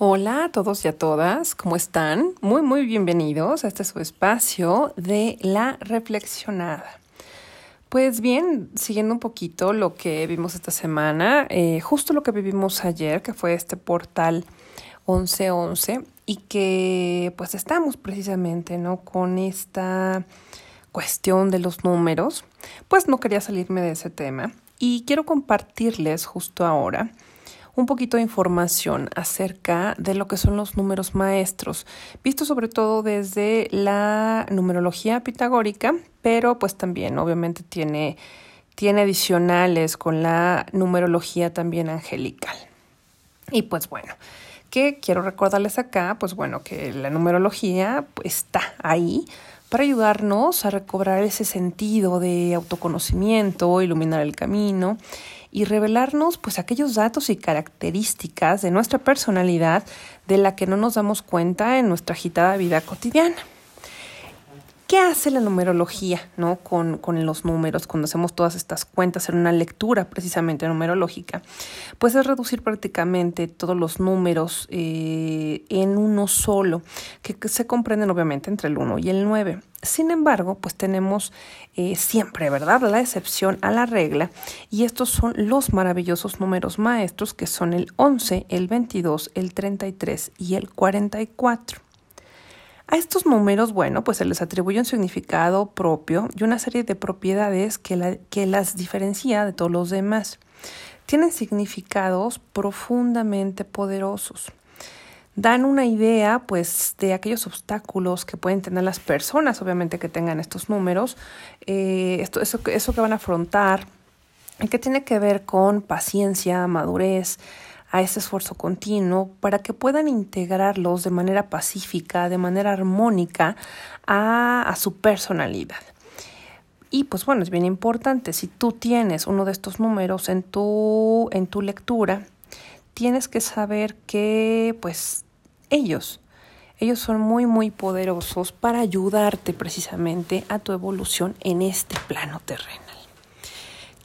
Hola a todos y a todas, ¿cómo están? Muy, muy bienvenidos a este su espacio de la reflexionada. Pues bien, siguiendo un poquito lo que vimos esta semana, eh, justo lo que vivimos ayer, que fue este portal 1111, y que pues estamos precisamente, ¿no? Con esta cuestión de los números, pues no quería salirme de ese tema y quiero compartirles justo ahora un poquito de información acerca de lo que son los números maestros, visto sobre todo desde la numerología pitagórica, pero pues también obviamente tiene, tiene adicionales con la numerología también angelical. Y pues bueno, ¿qué quiero recordarles acá? Pues bueno, que la numerología pues, está ahí para ayudarnos a recobrar ese sentido de autoconocimiento, iluminar el camino y revelarnos pues aquellos datos y características de nuestra personalidad de la que no nos damos cuenta en nuestra agitada vida cotidiana. ¿Qué hace la numerología ¿no? con, con, los números cuando hacemos todas estas cuentas en una lectura precisamente numerológica? Pues es reducir prácticamente todos los números eh, en uno solo, que, se comprenden obviamente entre el 1 y el 9. Sin embargo, pues tenemos eh, siempre, ¿verdad?, la excepción a la regla y estos son los maravillosos números maestros que son el 11, el 22, el 33 y el 44. A estos números, bueno, pues se les atribuye un significado propio y una serie de propiedades que, que las diferencia de todos los demás. Tienen significados profundamente poderosos dan una idea pues de aquellos obstáculos que pueden tener las personas, obviamente que tengan estos números, eh, esto, eso, eso que van a afrontar, que tiene que ver con paciencia, madurez, a ese esfuerzo continuo para que puedan integrarlos de manera pacífica, de manera armónica a, a su personalidad. Y pues bueno, es bien importante, si tú tienes uno de estos números en tu, en tu lectura, tienes que saber que pues ellos, ellos son muy muy poderosos para ayudarte precisamente a tu evolución en este plano terreno.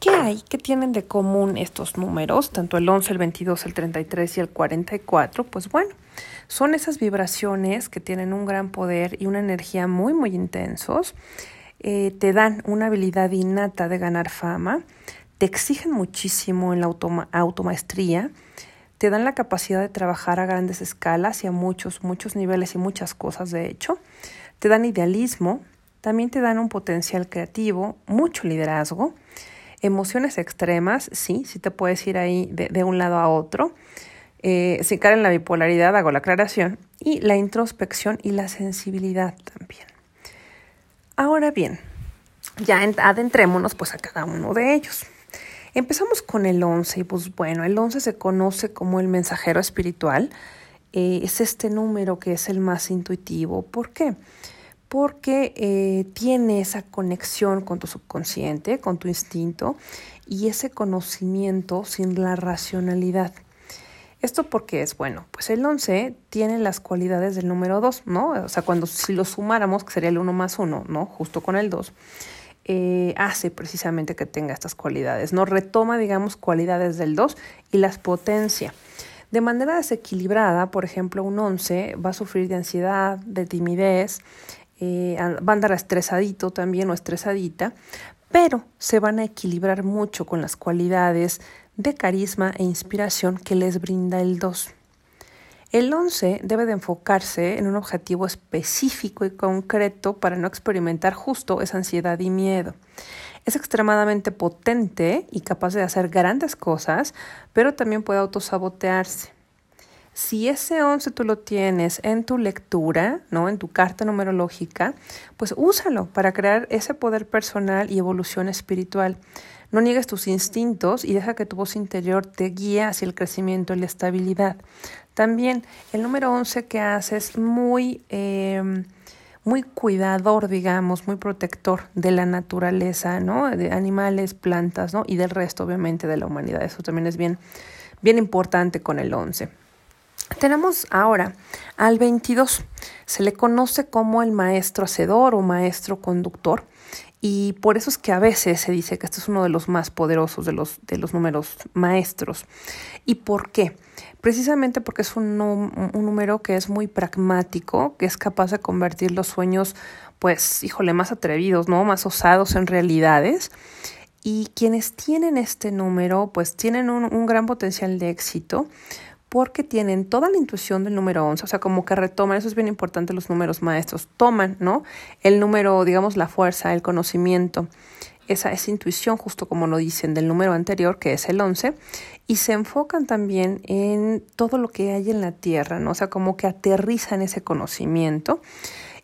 ¿Qué hay? ¿Qué tienen de común estos números? Tanto el 11, el 22, el 33 y el 44. Pues bueno, son esas vibraciones que tienen un gran poder y una energía muy, muy intensos. Eh, te dan una habilidad innata de ganar fama. Te exigen muchísimo en la automaestría. Te dan la capacidad de trabajar a grandes escalas y a muchos, muchos niveles y muchas cosas, de hecho. Te dan idealismo. También te dan un potencial creativo, mucho liderazgo Emociones extremas, sí, sí te puedes ir ahí de, un lado a otro. Eh, si en la bipolaridad, hago la aclaración. Y la introspección y la sensibilidad también. Ahora bien, ya adentrémonos pues a cada uno de ellos. Empezamos con el 11 y pues bueno, el 11 se conoce como el mensajero espiritual. Eh, es este número que es el más intuitivo. ¿Por qué? porque eh, tiene esa conexión con tu subconsciente, con tu instinto y ese conocimiento sin la racionalidad. Esto porque es bueno, pues el 11 tiene las cualidades del número 2, ¿no? O sea, cuando si lo sumáramos, que sería el 1 más 1, ¿no? Justo con el 2, eh, hace precisamente que tenga estas cualidades, ¿no? Retoma, digamos, cualidades del 2 y las potencia. De manera desequilibrada, por ejemplo, un 11 va a sufrir de ansiedad, de timidez, eh, van a andar estresadito también o estresadita, pero se van a equilibrar mucho con las cualidades de carisma e inspiración que les brinda el 2. El 11 debe de enfocarse en un objetivo específico y concreto para no experimentar justo esa ansiedad y miedo. Es extremadamente potente y capaz de hacer grandes cosas, pero también puede autosabotearse. Si ese 11 tú lo tienes en tu lectura, ¿no? En tu carta numerológica, pues úsalo para crear ese poder personal y evolución espiritual. No niegues tus instintos y deja que tu voz interior te guíe hacia el crecimiento y la estabilidad. También el número 11 que haces es muy, em, muy cuidador, digamos, muy protector de la naturaleza, ¿no? De animales, plantas, ¿no? Y del resto, obviamente, de la humanidad. Eso también es bien, bien importante con el 11. Tenemos ahora al 22. Se le conoce como el maestro hacedor o maestro conductor Y por eso es que a veces se dice que este es uno de los más poderosos de los, de los números maestros. ¿Y por qué? Precisamente porque es un, número que es muy pragmático, que es capaz de convertir los sueños, pues, híjole, más atrevidos, ¿no? Más osados en realidades. Y quienes tienen este número, pues tienen un gran potencial de éxito porque tienen toda la intuición del número 11, o sea, como que retoman, eso es bien importante los números maestros, toman, ¿no? El número, digamos, la fuerza, el conocimiento, esa, esa intuición, justo como lo dicen del número anterior, que es el 11, y se enfocan también en todo lo que hay en la tierra, ¿no? O sea, como que aterrizan ese conocimiento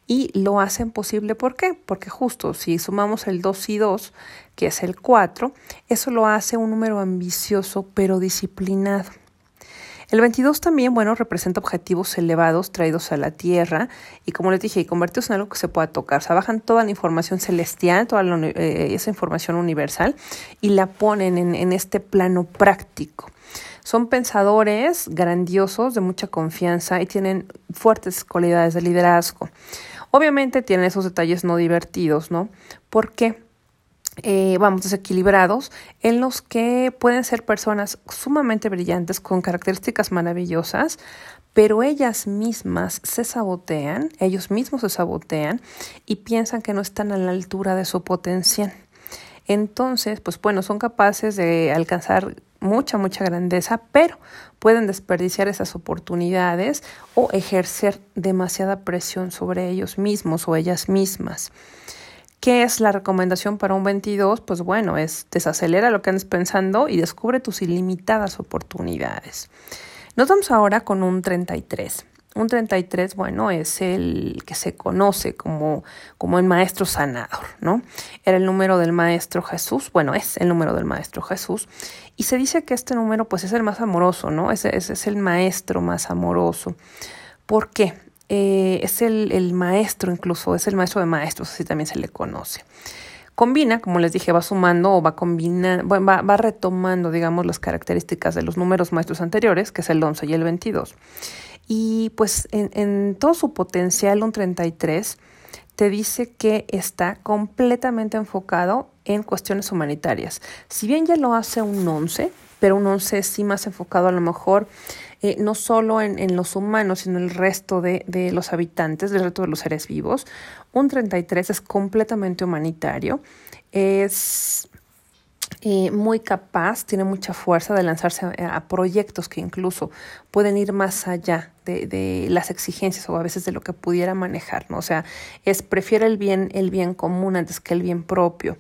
y lo hacen posible. ¿Por qué? Porque justo si sumamos el 2 y 2, que es el 4, eso lo hace un número ambicioso pero disciplinado. El 22 también, bueno, representa objetivos elevados traídos a la Tierra y como les dije, convertidos en algo que se pueda tocar. O sea, bajan toda la información celestial, toda eh, esa información universal y la ponen en, en este plano práctico. Son pensadores grandiosos, de mucha confianza y tienen fuertes cualidades de liderazgo. Obviamente tienen esos detalles no divertidos, ¿no? ¿Por qué? Eh, vamos, desequilibrados, en los que pueden ser personas sumamente brillantes, con características maravillosas, pero ellas mismas se sabotean, ellos mismos se sabotean y piensan que no están a la altura de su potencial. Entonces, pues bueno, son capaces de alcanzar mucha, mucha grandeza, pero pueden desperdiciar esas oportunidades o ejercer demasiada presión sobre ellos mismos o ellas mismas. ¿Qué es la recomendación para un 22? Pues bueno, es desacelera lo que andes pensando y descubre tus ilimitadas oportunidades. Nos vamos ahora con un 33. Un 33, bueno, es el que se conoce como, como el maestro sanador, ¿no? Era el número del maestro Jesús, bueno, es el número del maestro Jesús. Y se dice que este número, pues, es el más amoroso, ¿no? Ese, ese es el maestro más amoroso. ¿Por qué? Eh, es el, maestro incluso, es el maestro de maestros, así también se le conoce. Combina, como les dije, va sumando o va combinando, va, va retomando, digamos, las características de los números maestros anteriores, que es el 11 y el 22. Y pues en, en todo su potencial, un 33, te dice que está completamente enfocado en cuestiones humanitarias. Si bien ya lo hace un 11, pero un 11 sí más enfocado a lo mejor eh, no solo en, en, los humanos, sino en el resto de, de los habitantes, del resto de los seres vivos. Un 33 es completamente humanitario, es eh, muy capaz, tiene mucha fuerza de lanzarse a, proyectos que incluso pueden ir más allá de, las exigencias o a veces de lo que pudiera manejar, ¿no? O sea, es prefiere el bien, el bien común antes que el bien propio.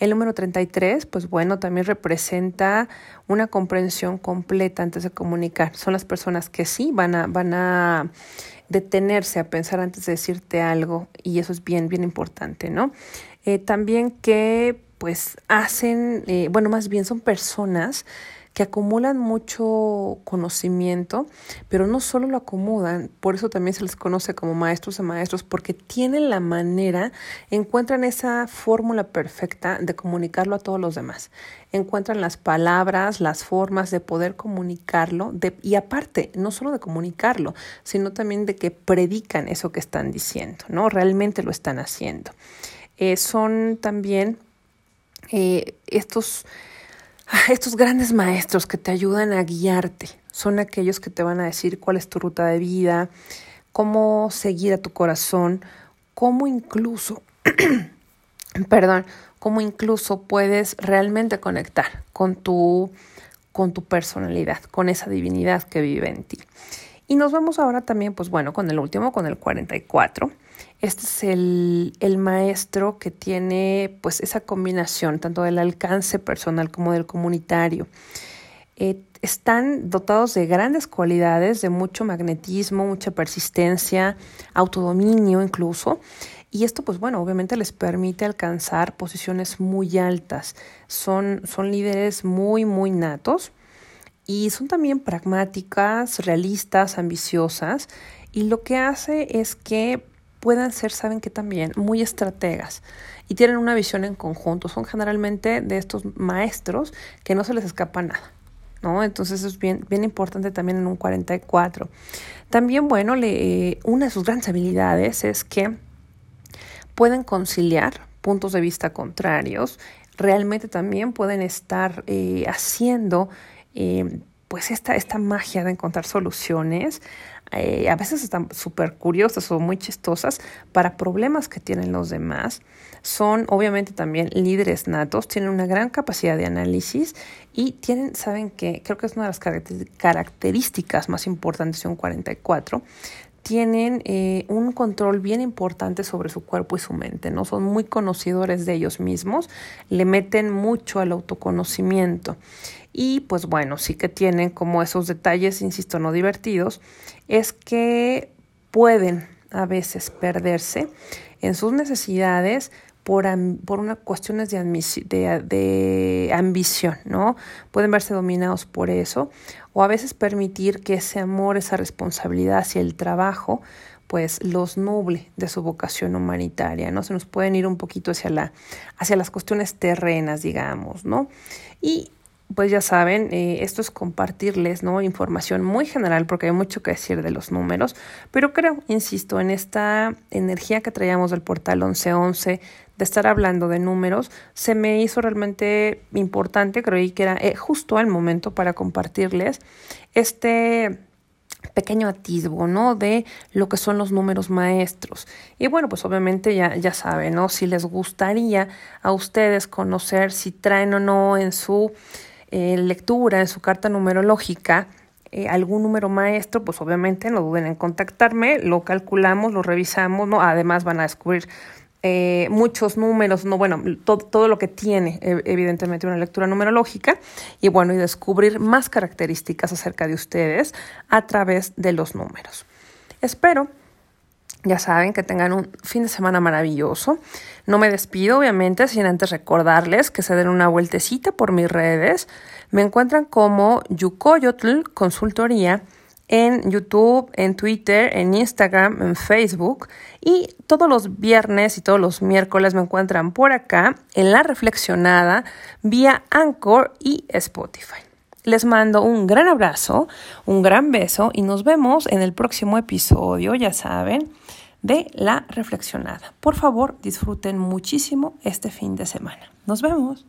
El número 33, pues bueno, también representa una comprensión completa antes de comunicar. Son las personas que sí van a, van a detenerse a pensar antes de decirte algo y eso es bien, bien importante, ¿no? Eh, también que pues hacen, eh, bueno, más bien son personas que acumulan mucho conocimiento, pero no solo lo acumulan, por eso también se les conoce como maestros de maestros, porque tienen la manera, encuentran esa fórmula perfecta de comunicarlo a todos los demás. Encuentran las palabras, las formas de poder comunicarlo, de, y aparte, no solo de comunicarlo, sino también de que predican eso que están diciendo, ¿no? Realmente lo están haciendo. Eh, son también eh, estos estos grandes maestros que te ayudan a guiarte son aquellos que te van a decir cuál es tu ruta de vida, cómo seguir a tu corazón, cómo incluso, perdón, cómo incluso puedes realmente conectar con tu, con tu personalidad, con esa divinidad que vive en ti. Y nos vamos ahora también, pues bueno, con el último, con el 44 este es el, el, maestro que tiene pues esa combinación tanto del alcance personal como del comunitario. Eh, están dotados de grandes cualidades, de mucho magnetismo, mucha persistencia, autodominio incluso. Y esto, pues bueno, obviamente les permite alcanzar posiciones muy altas. Son, son líderes muy, muy natos y son también pragmáticas, realistas, ambiciosas. Y lo que hace es que puedan ser, saben que también, muy estrategas y tienen una visión en conjunto. Son generalmente de estos maestros que no se les escapa nada. ¿No? Entonces es bien, bien importante también en un 44. También, bueno, le, una de sus grandes habilidades es que pueden conciliar puntos de vista contrarios, realmente también pueden estar eh, haciendo eh, pues esta, esta magia de encontrar soluciones, eh, a veces están súper curiosas o muy chistosas para problemas que tienen los demás. Son obviamente también líderes natos, tienen una gran capacidad de análisis y tienen, saben que creo que es una de las características más importantes de un 44, tienen eh, un control bien importante sobre su cuerpo y su mente, ¿no? Son muy conocedores de ellos mismos, le meten mucho al autoconocimiento. Y pues bueno, sí que tienen como esos detalles, insisto, no divertidos, es que pueden a veces perderse en sus necesidades por, por una cuestiones de, de, ambición, ¿no? Pueden verse dominados por eso o a veces permitir que ese amor, esa responsabilidad hacia el trabajo, pues los nuble de su vocación humanitaria, ¿no? Se nos pueden ir un poquito hacia, la, hacia las cuestiones terrenas, digamos, ¿no? Y pues ya saben, eh, esto es compartirles ¿no? información muy general porque hay mucho que decir de los números, pero creo, insisto, en esta energía que traíamos del portal 1111 de estar hablando de números, se me hizo realmente importante, creí que era eh, justo el momento para compartirles este pequeño atisbo, ¿no? De lo que son los números maestros. Y bueno, pues obviamente ya, ya saben, ¿no? Si les gustaría a ustedes conocer si traen o no en su eh, lectura, en su carta numerológica, eh, algún número maestro, pues obviamente no duden en contactarme, lo calculamos, lo revisamos, ¿no? Además van a descubrir eh, muchos números, no, bueno, todo, todo lo que tiene evidentemente una lectura numerológica y bueno, y descubrir más características acerca de ustedes a través de los números. Espero ya saben que tengan un fin de semana maravilloso. No me despido, obviamente, sin antes recordarles que se den una vueltecita por mis redes. Me encuentran como Yukoyotl Consultoría en YouTube, en Twitter, en Instagram, en Facebook. Y todos los viernes y todos los miércoles me encuentran por acá en La Reflexionada vía Anchor y Spotify. Les mando un gran abrazo, un gran beso y nos vemos en el próximo episodio, ya saben, de La Reflexionada. Por favor, disfruten muchísimo este fin de semana. Nos vemos.